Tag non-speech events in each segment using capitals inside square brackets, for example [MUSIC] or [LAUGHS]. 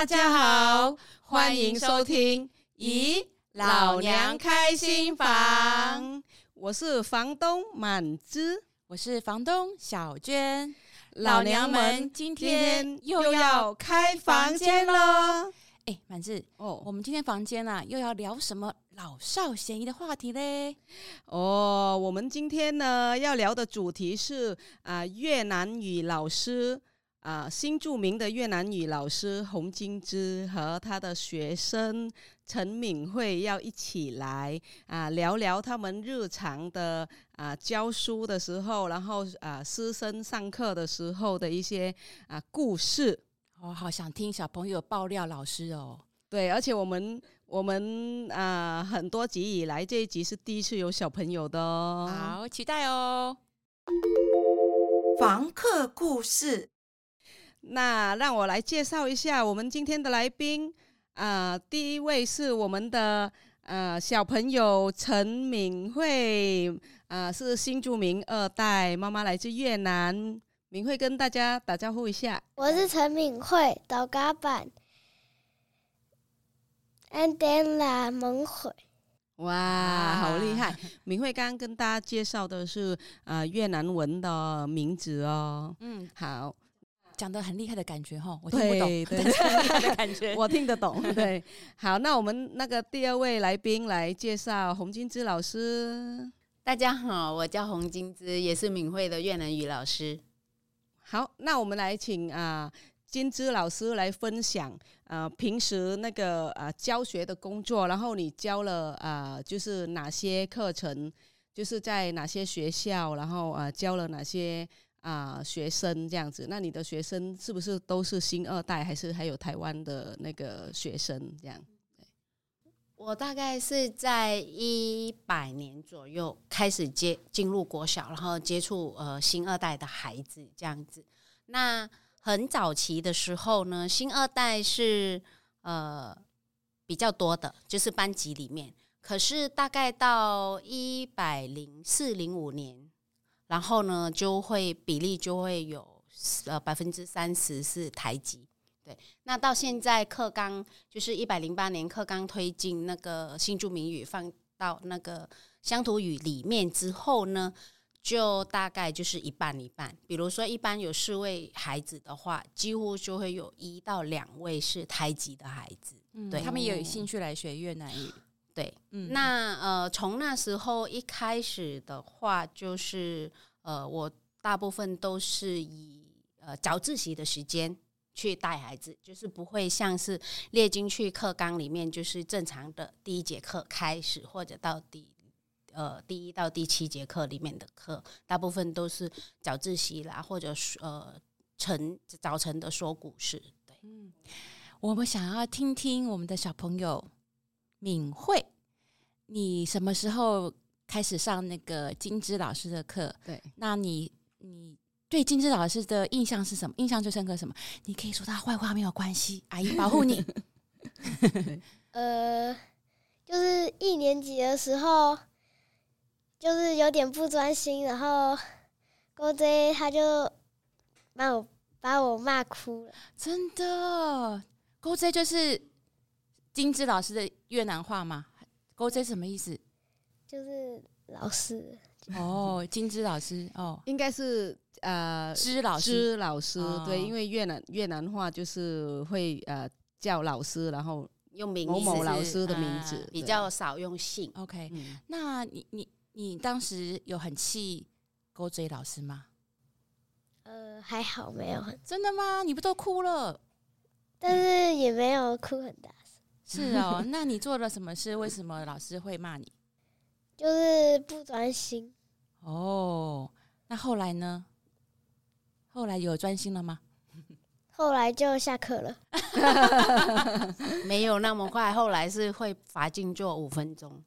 大家好，欢迎收听《咦，老娘开心房》。我是房东满枝，我是房东小娟。老娘们今天又要开房间喽。哎，满枝哦，我们今天房间啊，又要聊什么老少咸宜的话题嘞？哦，我们今天呢要聊的主题是啊、呃、越南语老师啊、呃、新著名的越南语老师洪金枝和他的学生陈敏慧要一起来啊、呃、聊聊他们日常的啊、呃、教书的时候，然后啊、呃、师生上课的时候的一些啊、呃、故事。我好想听小朋友爆料老师哦。对，而且我们我们啊、呃、很多集以来这一集是第一次有小朋友的哦，好期待哦。房客故事，那让我来介绍一下我们今天的来宾。啊、呃，第一位是我们的呃小朋友陈敏慧。啊、呃，是新住民二代，妈妈来自越南。敏慧跟大家打招呼一下，我是陈敏慧，豆嘎板，and then 啦，蒙慧，哇，好厉害！敏慧刚刚跟大家介绍的是啊、呃、越南文的名字哦，嗯，好，讲的很厉害的感觉哈，我听不懂，对，对。很厉害的感觉，[LAUGHS] 我听得懂，[LAUGHS] 对，好，那我们那个第二位来宾来介绍洪金枝老师，大家好，我叫洪金枝，也是敏慧的越南语老师。好，那我们来请啊、呃、金枝老师来分享啊、呃、平时那个啊、呃、教学的工作，然后你教了啊、呃、就是哪些课程，就是在哪些学校，然后啊、呃、教了哪些啊、学生这样子。那你的学生是不是都是新二代，还是还有台湾的那个学生这样？我大概是在一百年左右开始接进入国小，然后接触呃新二代的孩子这样子。那很早期的时候呢，新二代是呃比较多的，就是班级里面。可是大概到一百零四零五年，然后呢就会比例就会有呃百分之三十是台籍。对，那到现在课纲就是一百零八年课纲推进那个新住民语放到那个乡土语里面之后呢，就大概就是一半一半。比如说，一般有四位孩子的话，几乎就会有一到两位是台籍的孩子。嗯，对，他们也有兴趣来学越南语。对，嗯，那呃，从那时候一开始的话，就是呃，我大部分都是以呃早自习的时间去带孩子，就是不会像是列进去课纲里面，就是正常的第一节课开始或者到底。呃，第一到第七节课里面的课，大部分都是早自习啦，或者呃晨早晨的说故事。对，嗯，我们想要听听我们的小朋友敏慧，你什么时候开始上那个金枝老师的课？对，那你你对金枝老师的印象是什么？印象最深刻什么？你可以说他坏话没有关系，阿姨保护你。[LAUGHS] 呃，就是一年级的时候。就是有点不专心，然后郭 J 他就把我把我骂哭了。真的，郭 J 就是金枝老师的越南话吗？勾 J 什么意思？就是老师。哦，金枝老师哦，应该是呃，枝老师，枝老师。哦、对，因为越南越南话就是会呃叫老师，然后用名某某老师的名字，比较少用姓。OK，、嗯、那你你。你当时有很气勾 J 老师吗？呃，还好没有很。真的吗？你不都哭了？但是也没有哭很大声。是哦，那你做了什么事？为什么老师会骂你？[LAUGHS] 就是不专心。哦，那后来呢？后来有专心了吗？[LAUGHS] 后来就下课了。[LAUGHS] 没有那么快，后来是会罚静坐五分钟。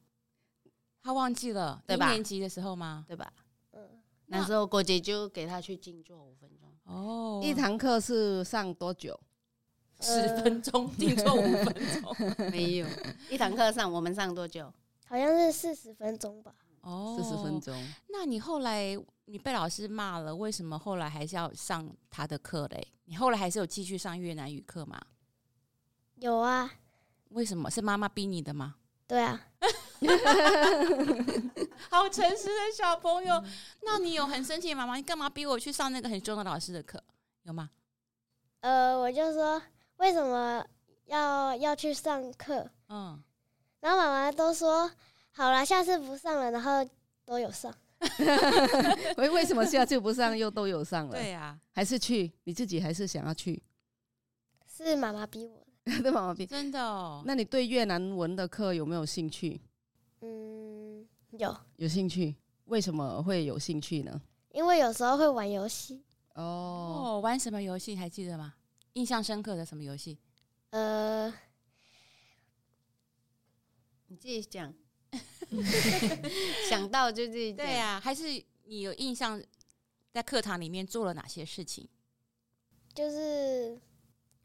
他忘记了，对吧？一年级的时候吗？对吧？嗯，那时候郭姐就给他去静坐五分钟。哦，一堂课是上多久？十分钟，静坐五分钟。[LAUGHS] 没有，一堂课上我们上多久？好像是四十分钟吧。哦，四十分钟。那你后来你被老师骂了，为什么后来还是要上他的课嘞？你后来还是有继续上越南语课吗？有啊。为什么？是妈妈逼你的吗？对啊。[LAUGHS] 好诚实的小朋友。那你有很生气妈妈？你干嘛逼我去上那个很凶的老师的课？有吗？呃，我就说为什么要要去上课？嗯。然后妈妈都说好了，下次不上了，然后都有上。[LAUGHS] 为为什么下次不上又都有上了？对呀，还是去？你自己还是想要去？是妈妈逼我的。[LAUGHS] 对妈妈逼。真的哦。那你对越南文的课有没有兴趣？嗯，有。有兴趣？为什么会有兴趣呢？因为有时候会玩游戏。哦。哦，玩什么游戏还记得吗？印象深刻的什么游戏？呃。你自己讲，[LAUGHS] 想到就自己讲。对呀、啊，还是你有印象，在课堂里面做了哪些事情？就是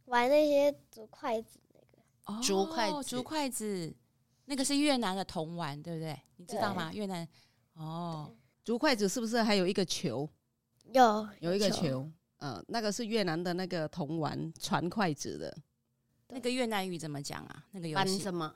玩那些竹筷子那个，竹筷子，竹筷子，那个是越南的铜玩，对不对？你知道吗？越南哦，竹筷子是不是还有一个球？有，有一个球，嗯、呃，那个是越南的那个铜玩，传筷子的。那个越南语怎么讲啊？那个游戏什么？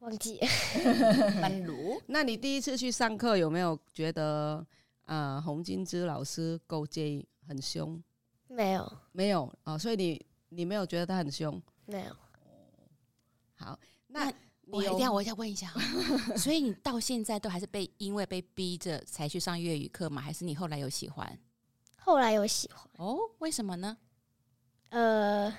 忘记 [LAUGHS] [LAUGHS] 那你第一次去上课有没有觉得啊、呃，洪金枝老师勾结很凶？没有，没有啊、哦，所以你你没有觉得他很凶？没有。好，那，那我一定要我要问一下，所以你到现在都还是被因为被逼着才去上粤语课吗？还是你后来有喜欢？后来有喜欢哦？为什么呢？呃，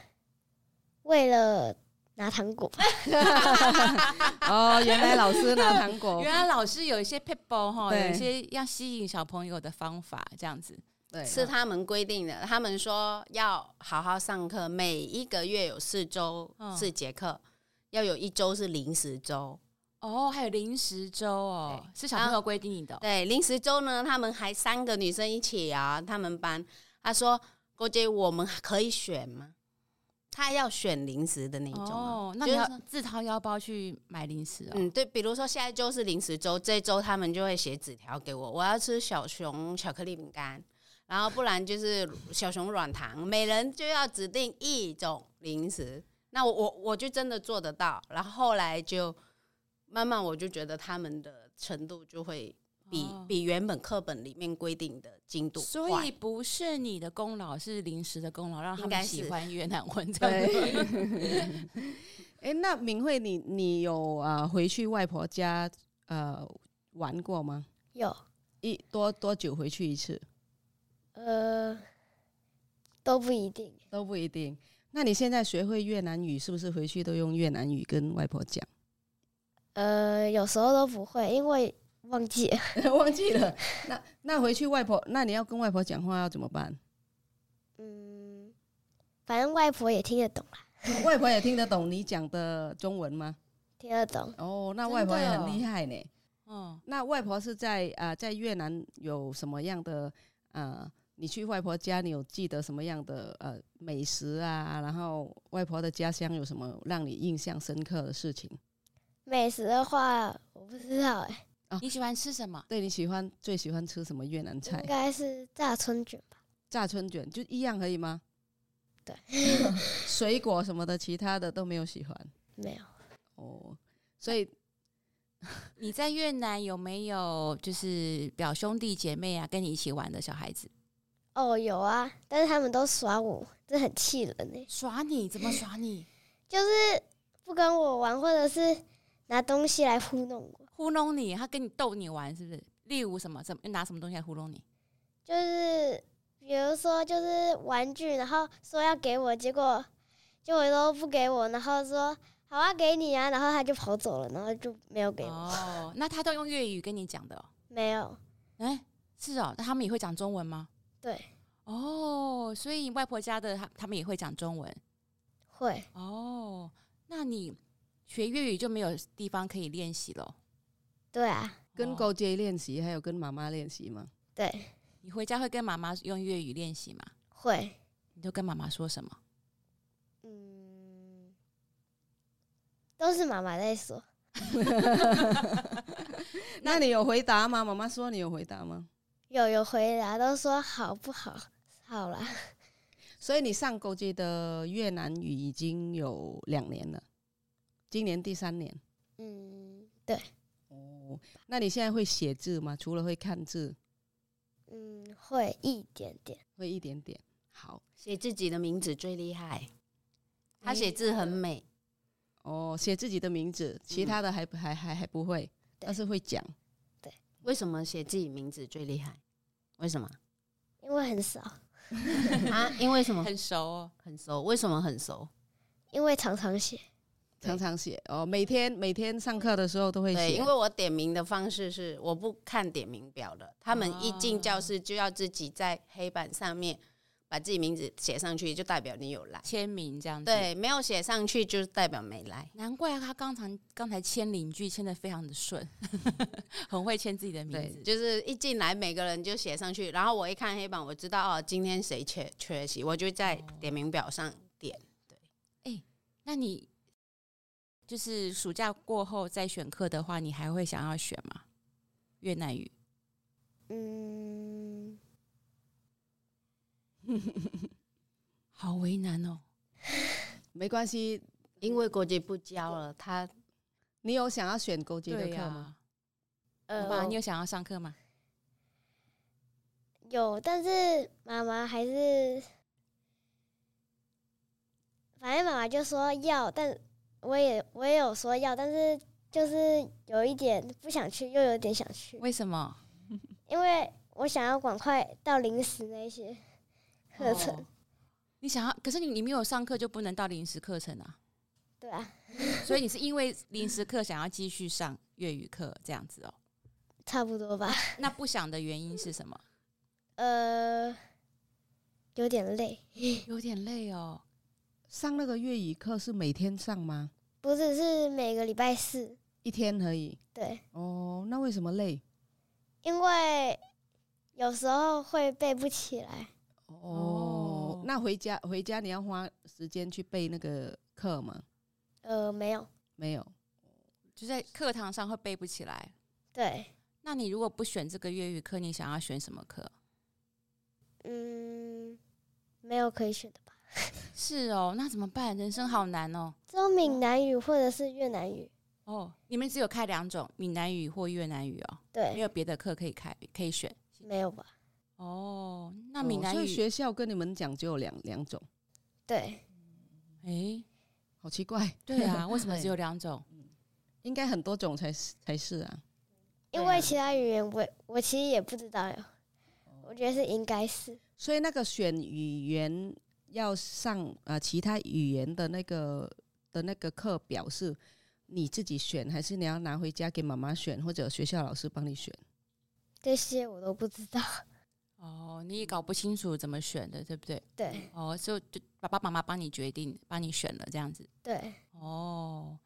为了。拿糖果 [LAUGHS] 哦，原来老师拿糖果，[LAUGHS] 原来老师有一些 people 哈，有一些要吸引小朋友的方法，这样子。对，是他们规定的。他们说要好好上课，每一个月有四周四节课，嗯，要有一周是零时周。哦，还有零食周哦，是小朋友规定的。对，零食周呢，他们还三个女生一起啊，他们班。他说：“郭姐，我们可以选吗？”他要选零食的那种哦，那你要自掏腰包去买零食哦。嗯，对，比如说下一周是零食周，这周他们就会写纸条给我，我要吃小熊巧克力饼干，然后不然就是小熊软糖，每人就要指定一种零食。那我我我就真的做得到，然后后来就慢慢我就觉得他们的程度就会。比比原本课本里面规定的精度，所以不是你的功劳，是临时的功劳，让他们喜欢越南文。[LAUGHS] 对。哎，那明慧，你你有啊、呃、回去外婆家呃玩过吗？有。一多多久回去一次？呃，都不一定，都不一定。那你现在学会越南语，是不是回去都用越南语跟外婆讲？呃，有时候都不会，因为。忘记 [LAUGHS] 忘记了，那那回去外婆，那你要跟外婆讲话要怎么办？嗯，反正外婆也听得懂啦。[LAUGHS] 外婆也听得懂你讲的中文吗？听得懂。哦，那外婆也很厉害呢。哦，那外婆是在啊、呃，在越南有什么样的啊、呃？你去外婆家，你有记得什么样的呃美食啊？然后外婆的家乡有什么让你印象深刻的事情？美食的话，我不知道哎、欸。哦、你喜欢吃什么？对，你喜欢最喜欢吃什么越南菜？应该是炸春卷吧。炸春卷就一样可以吗？对。[LAUGHS] 水果什么的，其他的都没有喜欢。没有。哦，所以 [LAUGHS] 你在越南有没有就是表兄弟姐妹啊，跟你一起玩的小孩子？哦，有啊，但是他们都耍我，这很气人呢。耍你？怎么耍你？[LAUGHS] 就是不跟我玩，或者是拿东西来糊弄我。糊弄你，他跟你逗你玩，是不是？例如什么？怎么拿什么东西来糊弄你？就是比如说，就是玩具，然后说要给我，结果结果都不给我，然后说好啊，给你啊，然后他就跑走了，然后就没有给我。哦，那他都用粤语跟你讲的哦？没有。哎、欸，是哦，那他们也会讲中文吗？对。哦，所以外婆家的他他们也会讲中文？会。哦，那你学粤语就没有地方可以练习了？对啊，跟高阶练习，还有跟妈妈练习吗？对，你回家会跟妈妈用粤语练习吗？会。你都跟妈妈说什么？嗯，都是妈妈在说。[LAUGHS] 那你有回答吗？妈妈说你有回答吗？有有回答，都说好不好？好啦。所以你上高阶的越南语已经有两年了，今年第三年。嗯，对。哦，那你现在会写字吗？除了会看字，嗯，会一点点，会一点点。好，写自己的名字最厉害，他写字很美。哦，写自己的名字，其他的还、嗯、还还还不会，但是会讲。对，为什么写自己名字最厉害？为什么？因为很少 [LAUGHS] 啊？因为什么？很熟哦，很熟。为什么很熟？因为常常写，常常写哦。每天每天上课的时候都会写。因为我点名的方式是我不看点名表的，他们一进教室就要自己在黑板上面。把自己名字写上去，就代表你有来签名这样子。对，没有写上去，就代表没来。难怪他刚才刚才签邻居签的非常的顺，[LAUGHS] 很会签自己的名字。就是一进来，每个人就写上去，然后我一看黑板，我知道哦，今天谁缺缺席，我就在点名表上点。对，哎、欸，那你就是暑假过后再选课的话，你还会想要选吗？越南语？嗯。[LAUGHS] 好为难哦，[LAUGHS] 没关系，因为国际不教了他。你有想要选国际的课吗？呃，妈，你有想要上课吗？有，但是妈妈还是，反正妈妈就说要，但我也我也有说要，但是就是有一点不想去，又有点想去。为什么？[LAUGHS] 因为我想要赶快到临时那些。课程、哦，你想要？可是你你没有上课就不能到临时课程啊？对啊，所以你是因为临时课想要继续上粤语课这样子哦？[LAUGHS] 差不多吧。那不想的原因是什么？[LAUGHS] 呃，有点累，有点累哦。上那个粤语课是每天上吗？不是，是每个礼拜四一天而已。对。哦，那为什么累？因为有时候会背不起来。哦，那回家回家你要花时间去背那个课吗？呃，没有，没有，就在课堂上会背不起来。对，那你如果不选这个粤语课，你想要选什么课？嗯，没有可以选的吧？[LAUGHS] 是哦，那怎么办？人生好难哦。只有闽南语或者是越南语。哦，你们只有开两种，闽南语或越南语哦？对，没有别的课可以开，可以选？没有吧？哦，那闽南语、哦、学校跟你们讲只有两两种，对，哎、欸，好奇怪，对啊，[LAUGHS] 为什么只有两种？应该很多种才是才是啊，因为其他语言我我其实也不知道哟，我觉得是应该是，所以那个选语言要上啊、呃、其他语言的那个的那个课表是你自己选，还是你要拿回家给妈妈选，或者学校老师帮你选？这些我都不知道。哦，你也搞不清楚怎么选的，对不对？对。哦，就就爸爸妈妈帮你决定，帮你选了这样子。对。哦，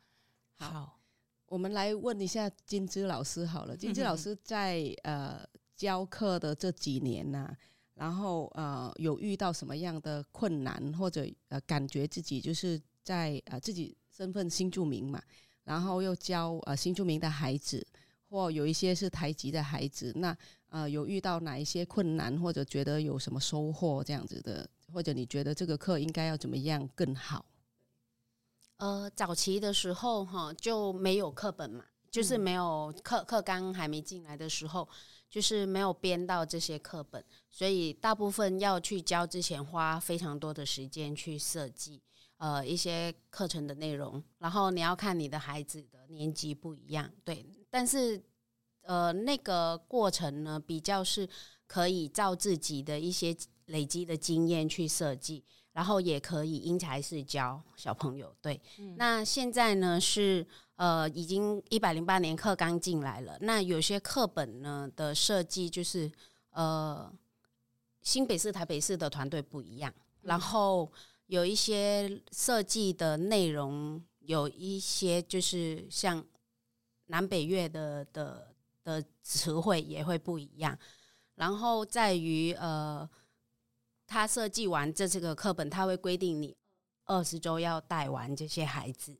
好，我们来问一下金枝老师好了。金枝老师在呃教课的这几年呐、啊，然后呃有遇到什么样的困难，或者呃感觉自己就是在呃自己身份新住民嘛，然后又教呃新住民的孩子，或有一些是台籍的孩子，那。呃，有遇到哪一些困难，或者觉得有什么收获这样子的，或者你觉得这个课应该要怎么样更好？呃，早期的时候哈就没有课本嘛，就是没有课课纲还没进来的时候，就是没有编到这些课本，所以大部分要去教之前花非常多的时间去设计呃一些课程的内容，然后你要看你的孩子的年级不一样，对，但是。呃，那个过程呢，比较是可以照自己的一些累积的经验去设计，然后也可以因材施教小朋友。对，嗯、那现在呢是呃，已经一百零八年课纲进来了，那有些课本呢的设计就是呃，新北市、台北市的团队不一样，然后有一些设计的内容有一些就是像南北越的的。的词汇也会不一样，然后在于呃，他设计完这这个课本，他会规定你二十周要带完这些孩子。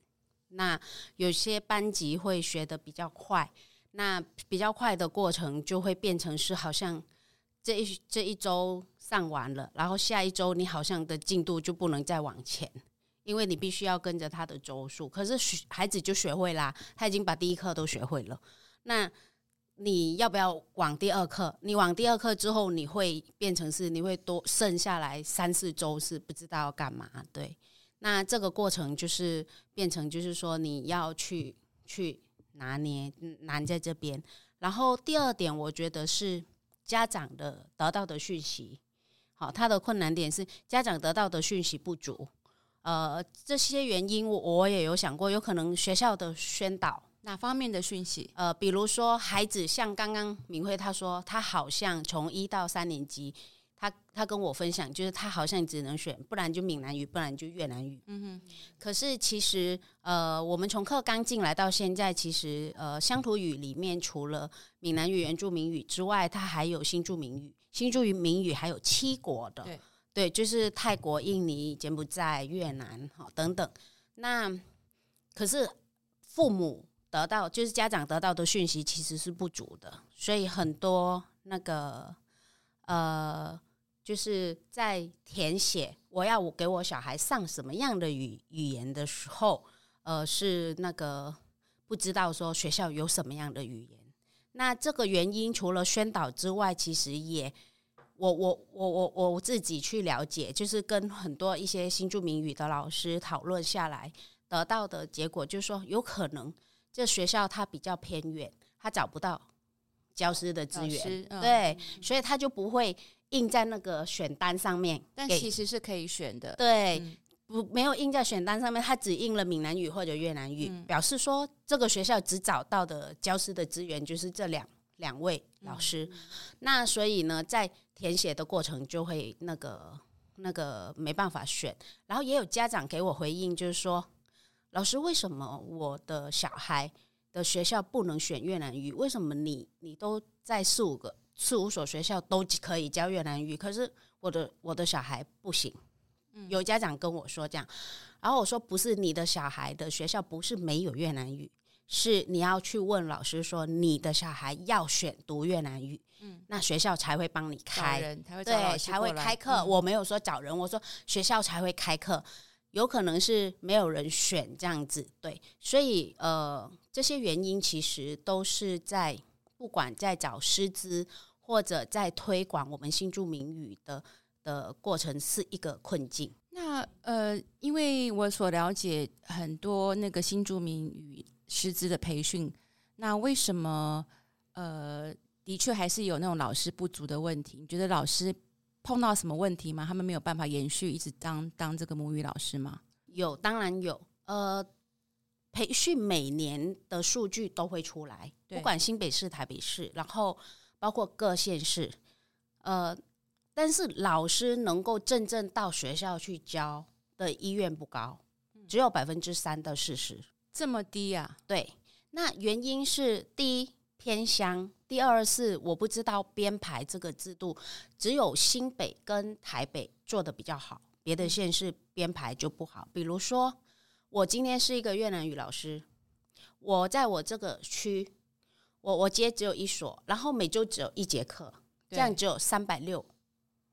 那有些班级会学得比较快，那比较快的过程就会变成是好像这一这一周上完了，然后下一周你好像的进度就不能再往前，因为你必须要跟着他的周数。可是学孩子就学会啦，他已经把第一课都学会了。那你要不要往第二课？你往第二课之后，你会变成是你会多剩下来三四周是不知道要干嘛？对，那这个过程就是变成就是说你要去去拿捏难在这边。然后第二点，我觉得是。家长的得到的讯息，好，他的困难点是家长得到的讯息不足，呃，这些原因我我也有想过，有可能学校的宣导哪方面的讯息？呃，比如说孩子像刚刚明慧他说，他好像从一到三年级。他他跟我分享，就是他好像只能选，不然就闽南语，不然就越南语。嗯哼。可是其实，呃，我们从课刚进来到现在，其实呃，乡土语里面除了闽南语、原住民语之外，它还有新住民语。新住民语还有七国的，对，对，就是泰国、印尼、柬埔寨、越南，哈等等。那可是父母得到，就是家长得到的讯息其实是不足的，所以很多那个呃。就是在填写我要我给我小孩上什么样的语语言的时候，呃，是那个不知道说学校有什么样的语言。那这个原因除了宣导之外，其实也我我我我我自己去了解，就是跟很多一些新住民语的老师讨论下来，得到的结果就是说，有可能这学校它比较偏远，他找不到教师的资源，嗯、对，所以他就不会。印在那个选单上面，但其实是可以选的。对，嗯、不没有印在选单上面，他只印了闽南语或者越南语，嗯、表示说这个学校只找到的教师的资源就是这两两位老师。嗯、那所以呢，在填写的过程就会那个那个没办法选。然后也有家长给我回应，就是说，老师为什么我的小孩的学校不能选越南语？为什么你你都在四五个？四五所学校都可以教越南语，可是我的我的小孩不行。有家长跟我说这样，然后我说不是你的小孩的学校不是没有越南语，是你要去问老师说你的小孩要选读越南语，嗯，那学校才会帮你开，对，才会开课。我没有说找人，我说学校才会开课，有可能是没有人选这样子，对，所以呃这些原因其实都是在不管在找师资。或者在推广我们新住民语的的过程是一个困境。那呃，因为我所了解很多那个新住民语师资的培训，那为什么呃，的确还是有那种老师不足的问题？你觉得老师碰到什么问题吗？他们没有办法延续一直当当这个母语老师吗？有，当然有。呃，培训每年的数据都会出来，不管新北市、台北市，然后。包括各县市，呃，但是老师能够真正到学校去教的意愿不高，只有百分之三的事实，这么低啊？对，那原因是第一偏乡，第二是我不知道编排这个制度，只有新北跟台北做的比较好，别的县市编排就不好。比如说，我今天是一个越南语老师，我在我这个区。我我接只有一所，然后每周只有一节课，这样只有三百六，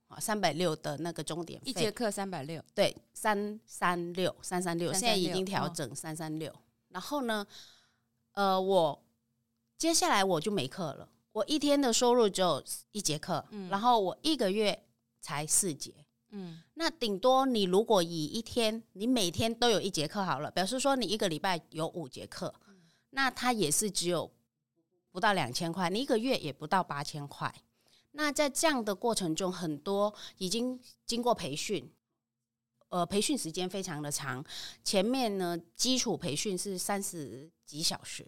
啊，三百六的那个钟点费，一节课三百六，对，三三六三三六，现在已经调整三三六。然后呢，呃，我接下来我就没课了，我一天的收入只有一节课，嗯，然后我一个月才四节，嗯，那顶多你如果以一天，你每天都有一节课好了，表示说你一个礼拜有五节课，嗯，那它也是只有。不到两千块，你一个月也不到八千块。那在这样的过程中，很多已经经过培训，呃，培训时间非常的长。前面呢，基础培训是三十几小时，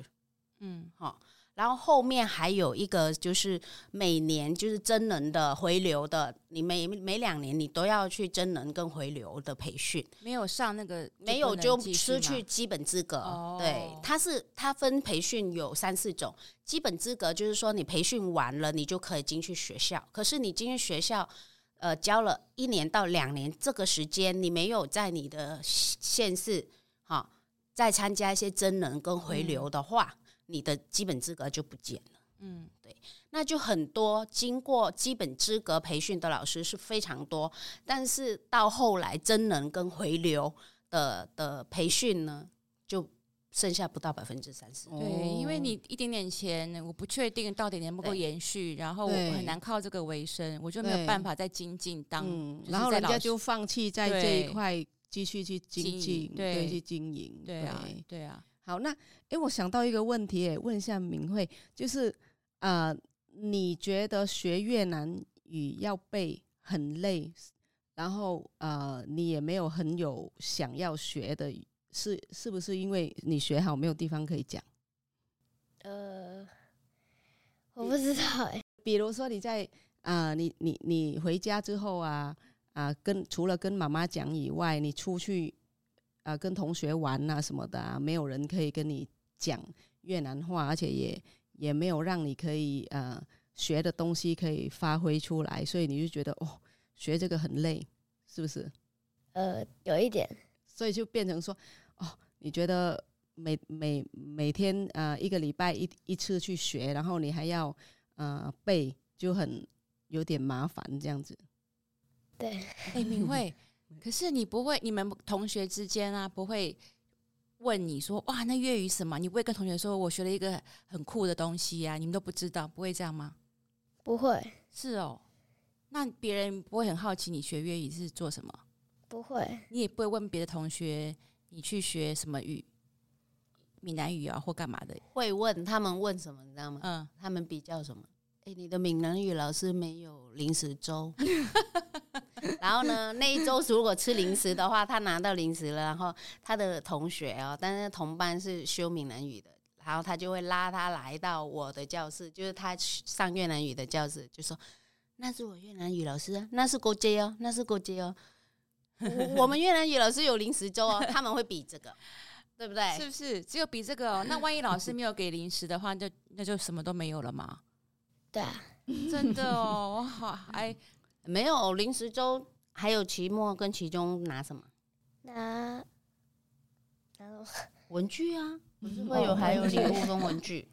嗯，好。然后后面还有一个，就是每年就是真人的回流的，你每每两年你都要去真人跟回流的培训。没有上那个没有就失去基本资格。哦、对，它是它分培训有三四种，基本资格就是说你培训完了你就可以进去学校。可是你进去学校，呃，教了一年到两年这个时间，你没有在你的县市哈、哦、再参加一些真人跟回流的话。嗯你的基本资格就不见了。嗯，对，那就很多经过基本资格培训的老师是非常多，但是到后来真人跟回流的的培训呢，就剩下不到百分之三十。对，因为你一点点钱，我不确定到底能不能够延续，然后我很难靠这个为生，我就没有办法再精进当、嗯。然后人家就放弃在这一块继续去精进，对，去经营。对啊，对啊。好，那哎，我想到一个问题，哎，问一下明慧，就是。啊、呃，你觉得学越南语要背很累，然后呃，你也没有很有想要学的，是是不是因为你学好没有地方可以讲？呃，我不知道哎。比如说你在啊、呃，你你你回家之后啊啊、呃，跟除了跟妈妈讲以外，你出去啊、呃、跟同学玩啊什么的啊，没有人可以跟你讲越南话，而且也。也没有让你可以呃学的东西可以发挥出来，所以你就觉得哦，学这个很累，是不是？呃，有一点，所以就变成说哦，你觉得每每每天呃一个礼拜一一次去学，然后你还要呃背，就很有点麻烦这样子。对，哎，敏慧，可是你不会，你们同学之间啊，不会。问你说哇，那粤语什么？你不会跟同学说我学了一个很酷的东西呀、啊？你们都不知道，不会这样吗？不会。是哦，那别人不会很好奇你学粤语是做什么？不会。你也不会问别的同学你去学什么语？闽南语啊，或干嘛的？会问他们问什么？你知道吗？嗯，他们比较什么？哎，你的闽南语老师没有零食粥。[LAUGHS] [LAUGHS] 然后呢，那一周如果吃零食的话，他拿到零食了，然后他的同学哦，但是同班是修闽南语的，然后他就会拉他来到我的教室，就是他上越南语的教室，就说那是我越南语老师啊，那是郭杰哦，那是郭杰哦，我们越南语老师有零食周哦，他们会比这个，对不对？[LAUGHS] 是不是？只有比这个哦？那万一老师没有给零食的话，就那就什么都没有了吗？对啊，真的哦，我好哎。没有零食周，还有期末跟期中拿什么？拿拿什么？[LAUGHS] 文具啊，不是会有还有礼物跟文具，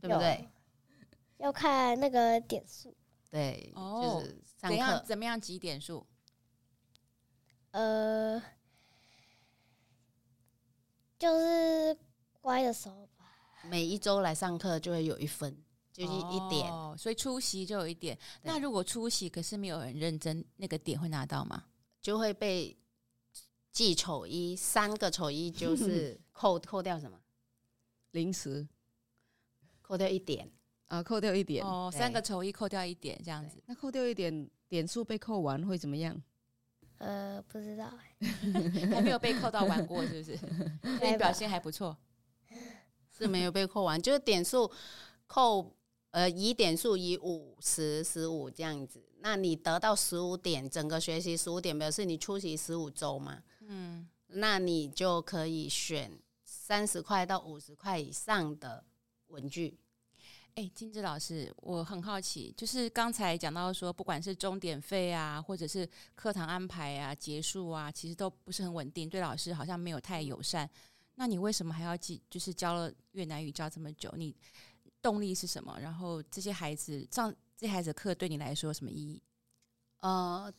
对不对？要看那个点数。对，哦，就是上课怎样怎么样几点数？呃，就是乖的时候吧。每一周来上课就会有一分。就是一点，哦，所以出席就有一点。那如果出席可是没有很认真，那个点会拿到吗？就会被记丑一，三个丑一就 [LAUGHS] 是扣扣掉什么？零食，扣掉一点啊，扣掉一点哦，三个丑一扣掉一点这样子。那扣掉一点点数被扣完会怎么样？呃，不知道，[LAUGHS] 还没有被扣到完过，是不是？[LAUGHS] 所以表现还不错，是没有被扣完，就是点数扣。呃，以点数以五十十五这样子，那你得到十五点，整个学习十五点，表示你出席十五周嘛？嗯，那你就可以选三十块到五十块以上的文具。哎，金枝老师，我很好奇，就是刚才讲到说，不管是钟点费啊，或者是课堂安排啊、结束啊，其实都不是很稳定，对老师好像没有太友善。那你为什么还要记？就是教了越南语教这么久，你？动力是什么？然后这些孩子上这些孩子的课对你来说有什么意义？呃，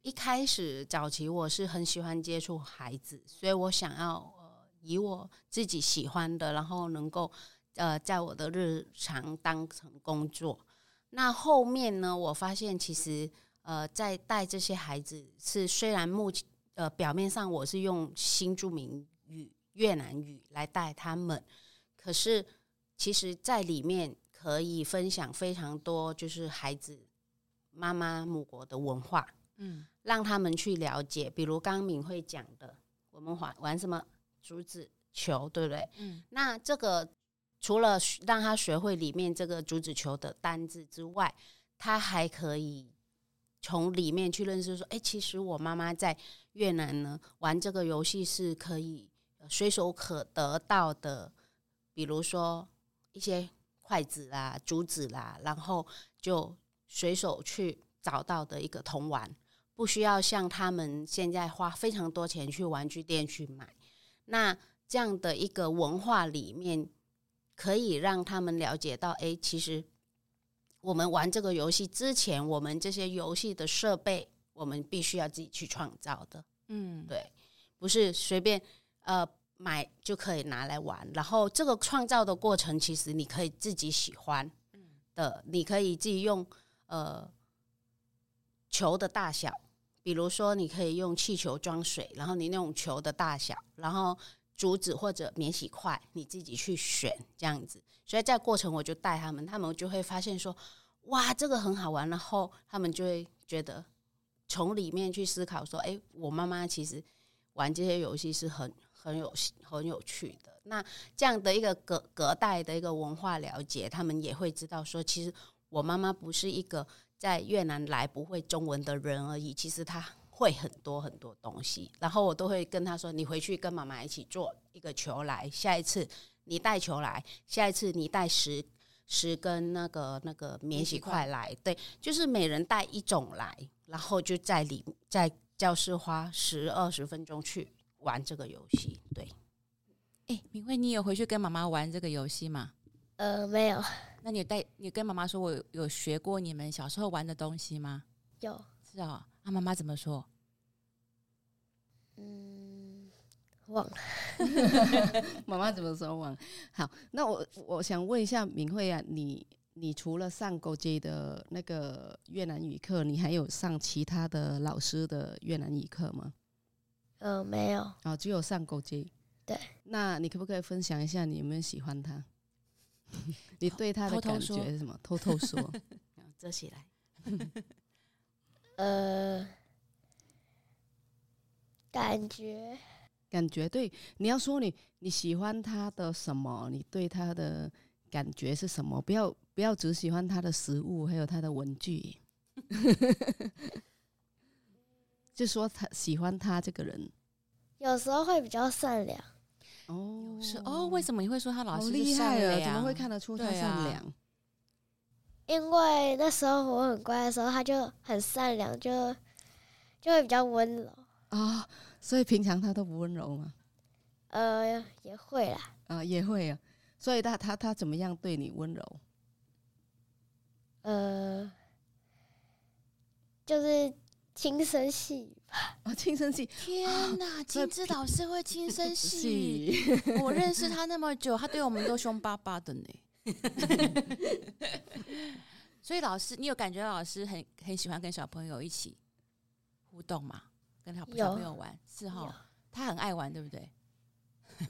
一开始早期我是很喜欢接触孩子，所以我想要呃以我自己喜欢的，然后能够呃在我的日常当成工作。那后面呢，我发现其实呃在带这些孩子是虽然目前呃表面上我是用新住民语越南语来带他们，可是。其实，在里面可以分享非常多，就是孩子妈妈母国的文化，嗯，让他们去了解。比如刚刚敏慧讲的，我们玩玩什么竹子球，对不对？嗯，那这个除了让他学会里面这个竹子球的单字之外，他还可以从里面去认识说，哎，其实我妈妈在越南呢玩这个游戏是可以随手可得到的，比如说。一些筷子啦、竹子啦，然后就随手去找到的一个铜碗，不需要像他们现在花非常多钱去玩具店去买。那这样的一个文化里面，可以让他们了解到，哎，其实我们玩这个游戏之前，我们这些游戏的设备，我们必须要自己去创造的。嗯，对，不是随便呃买就可以拿来玩。然后这个创造的过程，其实你可以自己喜欢的，你可以自己用呃球的大小，比如说你可以用气球装水，然后你那种球的大小，然后竹子或者免洗筷，你自己去选这样子。所以在过程我就带他们，他们就会发现说，哇，这个很好玩。然后他们就会觉得。从里面去思考，说：“哎，我妈妈其实玩这些游戏是很很有很有趣的。那这样的一个隔隔代的一个文化了解，他们也会知道说，其实我妈妈不是一个在越南来不会中文的人而已，其实她会很多很多东西。然后我都会跟她说：‘你回去跟妈妈一起做一个球来，下一次你带球来，下一次你带十十根那个那个免洗筷来，对，就是每人带一种来。’然后就在里在教室花十二十分钟去玩这个游戏。对，哎，明慧，你有回去跟妈妈玩这个游戏吗？呃，没有。那你带你跟妈妈说，我有，学过你们小时候玩的东西吗？有。是啊、哦，那妈妈怎么说？嗯，忘了。[LAUGHS] 妈妈怎么说忘了？好，那我我想问一下明慧啊，你。你除了上高阶的那个越南语课，你还有上其他的老师的越南语课吗？呃，没有。哦，只有上高阶。对。那你可不可以分享一下你有没有喜欢他？[LAUGHS] 你对他的感觉是什么？偷偷说。[LAUGHS] 遮起来。[LAUGHS] 呃，感觉。感觉对，你要说你你喜欢他的什么？你对他的感觉是什么？不要。不要只喜欢他的食物，还有他的文具，就说他喜欢他这个人。有时候会比较善良。哦，是哦，为什么你会说他老师厉害了？怎么会看得出他善良？啊、因为那时候我很乖的时候，他就很善良，就就会比较温柔啊、哦。所以平常他都不温柔吗？呃，也会啦。啊、呃，也会啊。所以他他他怎么样对你温柔？呃，就是轻声细语吧。啊，轻声细语。天哪，金枝老师会轻声细语。[LAUGHS] [LAUGHS] 我认识他那么久，他对我们都凶巴巴的呢。[LAUGHS] 所以老师，你有感觉老师很很喜欢跟小朋友一起互动吗？跟他小朋友玩是哈？他很爱玩，对不对？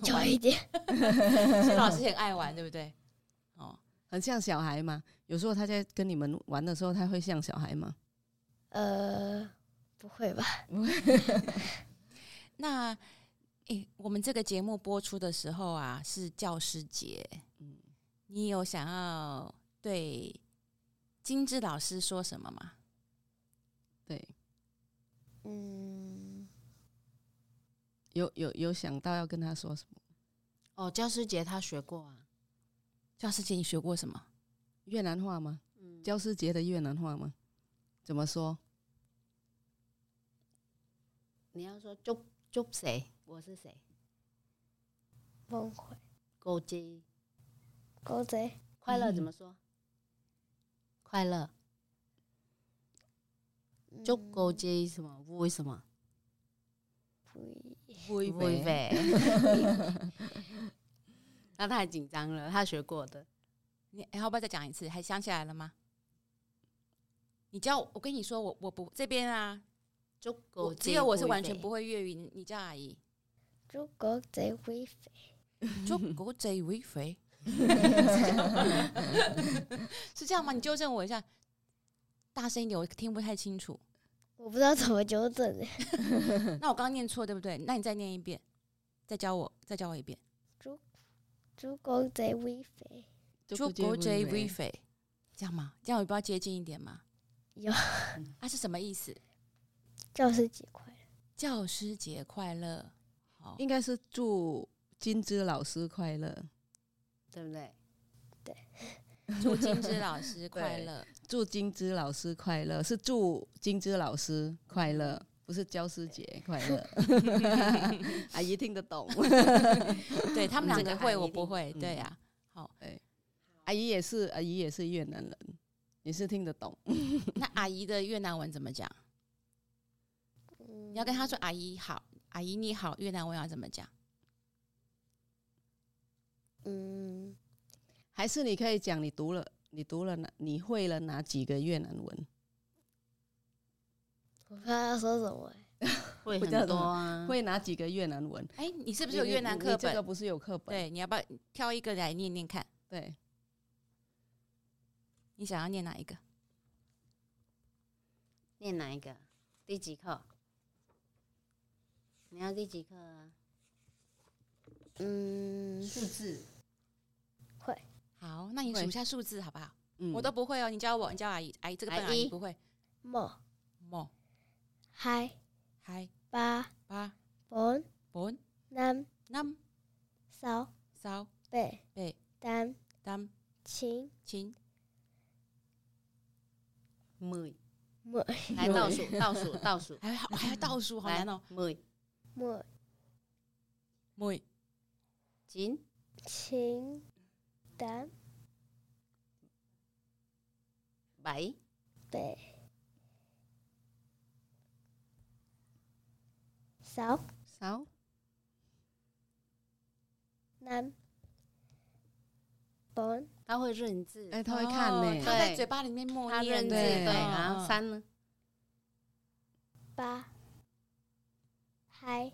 有一点。所以老师很爱玩，对不对？哦。很像小孩嘛？有时候他在跟你们玩的时候，他会像小孩吗？呃，不会吧。[LAUGHS] 那，诶、欸，我们这个节目播出的时候啊，是教师节。嗯，你有想要对金枝老师说什么吗？对，嗯，有有有想到要跟他说什么？哦，教师节他学过啊。教师节你学过什么？越南话吗？嗯，教师节的越南话吗？怎么说？你要说祝祝谁？我是谁？崩溃。狗贼，狗贼。快乐怎么说？快乐。祝狗贼什么？为什么？vui vui vẻ。[LAUGHS] 那太紧张了，他学过的，你要不要再讲一次？还想起来了吗？你叫我，我跟你说，我我不这边啊，就我只有我是完全不会粤语。你叫阿姨，就狗贼会飞，就狗贼会飞，[LAUGHS] 是这样吗？你纠正我一下，大声一点，我听不太清楚。我不知道怎么纠正 [LAUGHS] 那我刚刚念错对不对？那你再念一遍，再教我，再教我一遍。猪狗贼会飞，猪狗贼会飞，这样吗？这样我不要接近一点吗？有，它 [LAUGHS] 是什么意思？教师节快乐！教师节快乐！好，应该是祝金枝老师快乐，对不对？对，[LAUGHS] 祝金枝老师 [LAUGHS] 快乐，祝金枝老师快乐，是祝金枝老师快乐。不是教师节快乐，[LAUGHS] 阿姨听得懂。对他们两个会，我不会。对呀、啊，好，对，阿姨也是，阿姨也是越南人，你是听得懂。那阿姨的越南文怎么讲？你要跟他说阿姨好，阿姨你好，越南文要怎么讲？嗯，还是你可以讲你读了，你读了哪，你会了哪几个越南文？我怕要说什么、欸？会很多啊，会哪几个越南文？哎、欸，你是不是有越南课本？这个不是有课本？对，你要不要挑一个来念念看？对，你想要念哪一个？念哪一个？第几课？你要第几课啊？嗯，数字。会。好，那你数一下数字好不好？嗯，我都不会哦，你教我，你教阿姨，阿姨这个本阿姨。不会。莫。莫。嗨。嗨。八。八。bốn bốn năm năm sáu sáu bảy bảy tám tám chín chín mười。Mười。来倒数 [LAUGHS] 倒数倒数，还好还要倒数，好难哦。mười 妹妹琴琴弹白白扫扫南本他会认字，哎、他会看呢、他在嘴巴里面默，他认字对，然后三呢八。嗨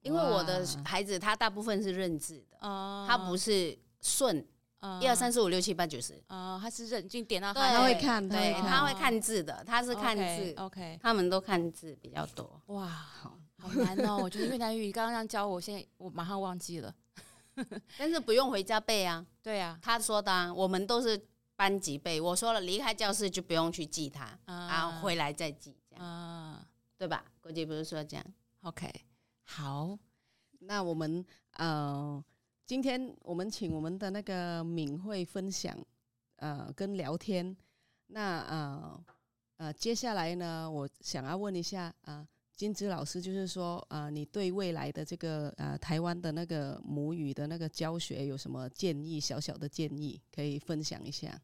因为我的孩子他大部分是认字的，哦。他不是顺。一二三四五六七八九十，哦，他是认，就点到他他会看，他对，会看，他会看字的，他是看字。OK，他们都看字比较多。哇，好。好难哦！我觉得越南语刚刚教我，现在我马上忘记了。[LAUGHS] 但是不用回家背啊，对啊，他说的啊，我们都是班级背。我说了，离开教室就不用去记他，啊。然后回来再记，这样。啊对吧？国际不是说这样，OK，好，那我们呃，今天我们请我们的那个敏慧分享呃跟聊天。那呃呃，接下来呢，我想要问一下啊。呃金枝老师，就是说，啊、呃，你对未来的这个呃台湾的那个母语的那个教学有什么建议？小小的建议可以分享一下。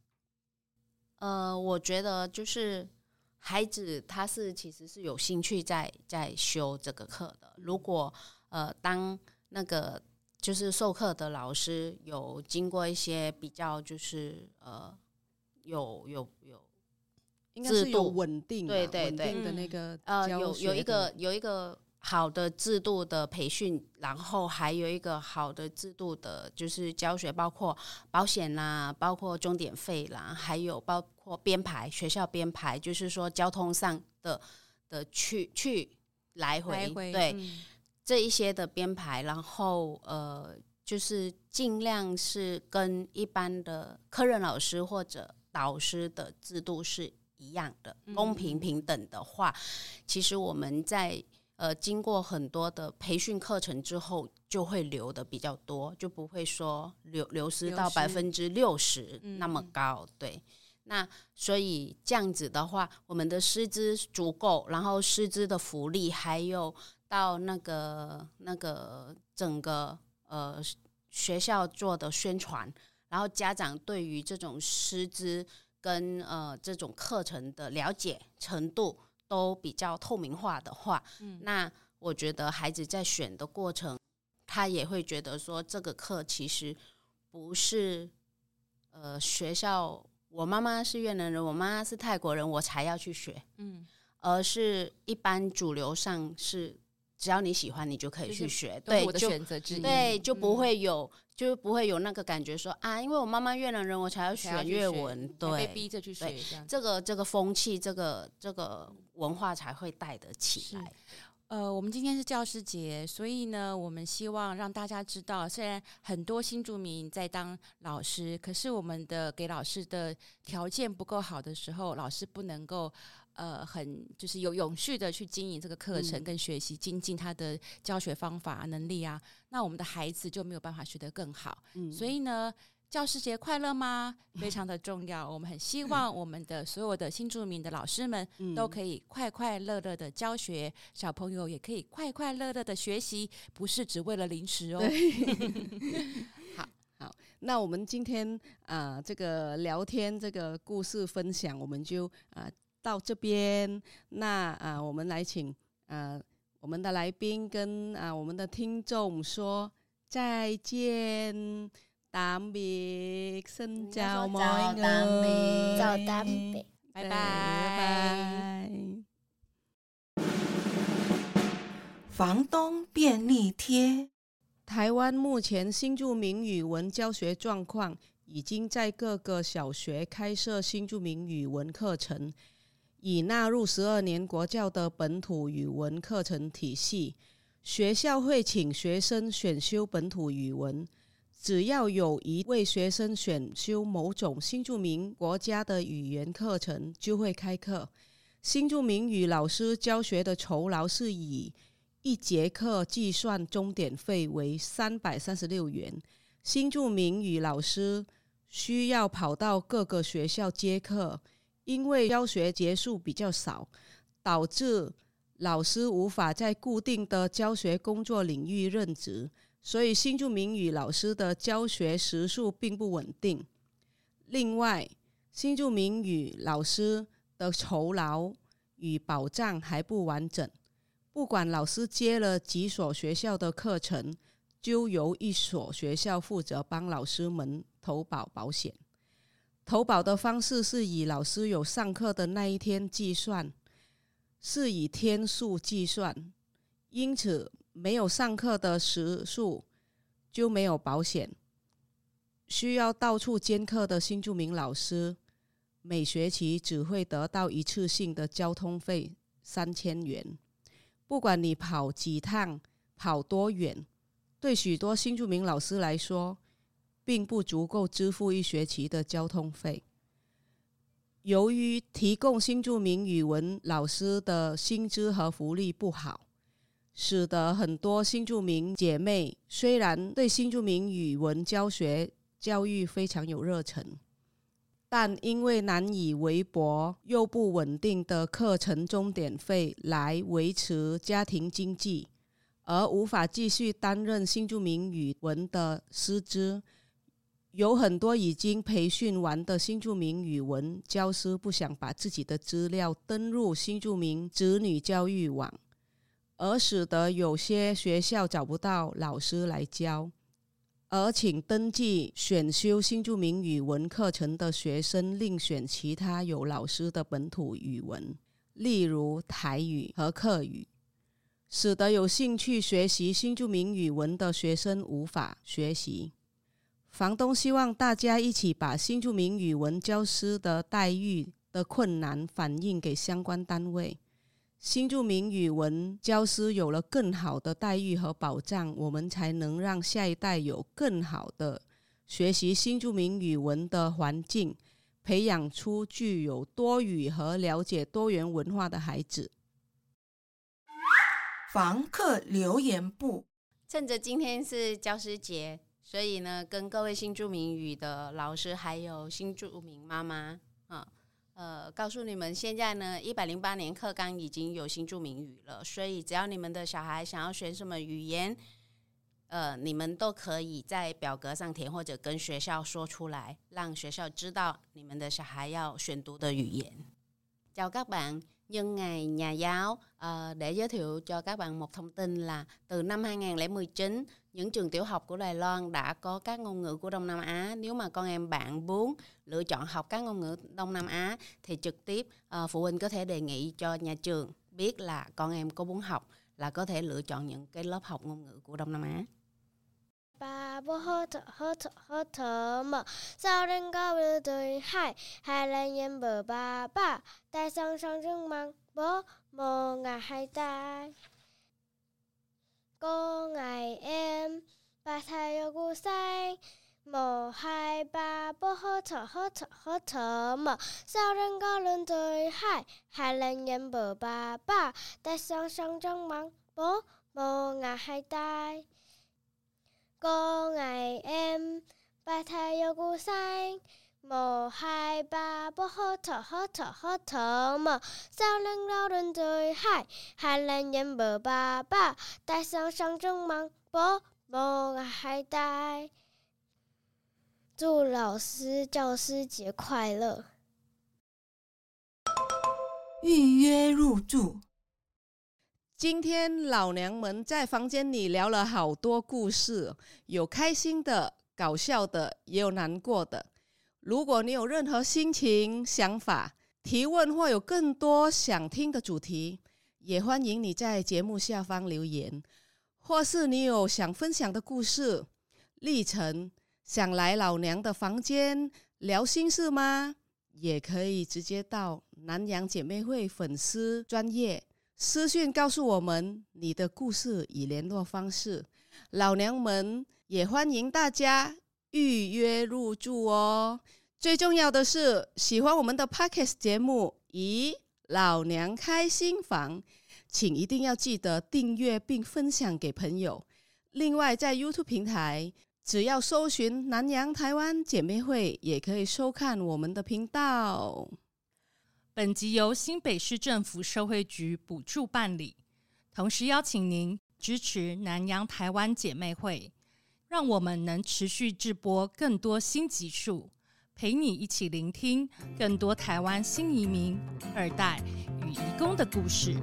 呃，我觉得就是孩子他是其实是有兴趣在在修这个课的。如果呃当那个就是授课的老师有经过一些比较就是呃有有有。应该是有稳定，对对对，的那个呃，有有一个有一个好的制度的培训，然后还有一个好的制度的，就是教学，包括保险啦，包括钟点费啦，还有包括编排学校编排，就是说交通上的的去去来回，来回对、嗯、这一些的编排，然后呃，就是尽量是跟一般的科任老师或者导师的制度是。一样的公平平等的话，嗯、其实我们在呃经过很多的培训课程之后，就会留的比较多，就不会说流流失到百分之六十那么高。嗯、对，那所以这样子的话，我们的师资足够，然后师资的福利，还有到那个那个整个呃学校做的宣传，然后家长对于这种师资。跟呃这种课程的了解程度都比较透明化的话，嗯，那我觉得孩子在选的过程，他也会觉得说这个课其实不是呃学校，我妈妈是越南人，我妈妈是泰国人，我才要去学，嗯，而是一般主流上是。只要你喜欢，你就可以去学。对，我的选择之一。对，就不会有，嗯、就不会有那个感觉说啊，因为我妈妈越南人，我才要学越文。对，被逼着去学这，这个这个风气，这个这个文化才会带得起来。呃，我们今天是教师节，所以呢，我们希望让大家知道，虽然很多新住民在当老师，可是我们的给老师的条件不够好的时候，老师不能够。呃，很就是有永续的去经营这个课程跟学习，精进他的教学方法能力啊，那我们的孩子就没有办法学得更好。嗯，所以呢，教师节快乐吗？[LAUGHS] 非常的重要。我们很希望我们的所有的新住民的老师们都可以快快乐乐的教学，小朋友也可以快快乐乐的学习，不是只为了零食哦。[LAUGHS] [LAUGHS] 好好，那我们今天啊、呃，这个聊天这个故事分享，我们就啊、呃、到这边。那啊、呃，我们来请啊、呃、我们的来宾跟啊、呃、我们的听众说再见。当别深交莫爱，早当别，拜拜。房东便利贴。台湾目前新住民语文教学状况，已经在各个小学开设新住民语文课程，已纳入十二年国教的本土语文课程体系。学校会请学生选修本土语文。只要有一位学生选修某种新住民国家的语言课程，就会开课。新住民语老师教学的酬劳是以一节课计算，钟点费为三百三十六元。新住民语老师需要跑到各个学校接课，因为教学节数比较少，导致老师无法在固定的教学工作领域任职。所以新住民语老师的教学时数并不稳定。另外，新住民语老师的酬劳与保障还不完整。不管老师接了几所学校的课程，就由一所学校负责帮老师们投保保险。投保的方式是以老师有上课的那一天计算，是以天数计算，因此，没有上课的时数就没有保险。需要到处兼课的新住民老师，每学期只会得到一次性的交通费三千元。不管你跑几趟、跑多远，对许多新住民老师来说，并不足够支付一学期的交通费。由于提供新住民语文老师的薪资和福利不好。使得很多新住民姐妹虽然对新住民语文教学教育非常有热忱，但因为难以微薄又不稳定的课程终点费来维持家庭经济，而无法继续担任新住民语文的师资。有很多已经培训完的新住民语文教师不想把自己的资料登入新住民子女教育网。而使得有些学校找不到老师来教，而请登记选修新住民语文课程的学生另选其他有老师的本土语文，例如台语和客语，使得有兴趣学习新住民语文的学生无法学习。房东希望大家一起把新住民语文教师的待遇的困难反映给相关单位。新住民语文教师有了更好的待遇和保障，我们才能让下一代有更好的学习新住民语文的环境，培养出具有多语和了解多元文化的孩子。房客留言簿，趁着今天是教师节，所以呢，跟各位新住民语的老师还有新住民妈妈啊。呃，告诉你们，现在呢，一百零八年课纲已经有新著名语了，所以只要你们的小孩想要学什么语言，呃，你们都可以在表格上填，或者跟学校说出来，让学校知道你们的小孩要选读的语言。教各班。Nhưng ngày nhà giáo uh, để giới thiệu cho các bạn một thông tin là từ năm 2019 những trường tiểu học của Đài Loan đã có các ngôn ngữ của Đông Nam Á. Nếu mà con em bạn muốn lựa chọn học các ngôn ngữ Đông Nam Á thì trực tiếp uh, phụ huynh có thể đề nghị cho nhà trường biết là con em có muốn học là có thể lựa chọn những cái lớp học ngôn ngữ của Đông Nam Á. ba bố hơ thở hơ thở hơ thở mở sao đến cao bờ đời hai hai là nhân bờ ba ba tại song song rừng măng bố mồ ngà hai tai cô ngày em ba thay yêu cô say mồ hai ba bố hơ thở hơ thở hơ thở mở sao đến cao bờ đời hai hai là nhân bờ ba ba tại song song rừng măng bố mồ ngà hai tai 高爱矮，白太又孤山，莫害怕，不好吵，好吵，好吵么？少林老人最嗨，喊人人不爸爸，带上上阵忙不莫害呆。祝老师教师节快乐！预约入住。今天老娘们在房间里聊了好多故事，有开心的、搞笑的，也有难过的。如果你有任何心情、想法、提问，或有更多想听的主题，也欢迎你在节目下方留言，或是你有想分享的故事、历程。想来老娘的房间聊心事吗？也可以直接到南洋姐妹会粉丝专业私讯告诉我们你的故事与联络方式。老娘们也欢迎大家预约入住哦。最重要的是，喜欢我们的 Podcast 节目，咦，老娘开心房，请一定要记得订阅并分享给朋友。另外，在 YouTube 平台。只要搜寻南洋台湾姐妹会，也可以收看我们的频道。本集由新北市政府社会局补助办理，同时邀请您支持南洋台湾姐妹会，让我们能持续直播更多新集数，陪你一起聆听更多台湾新移民、二代与移工的故事。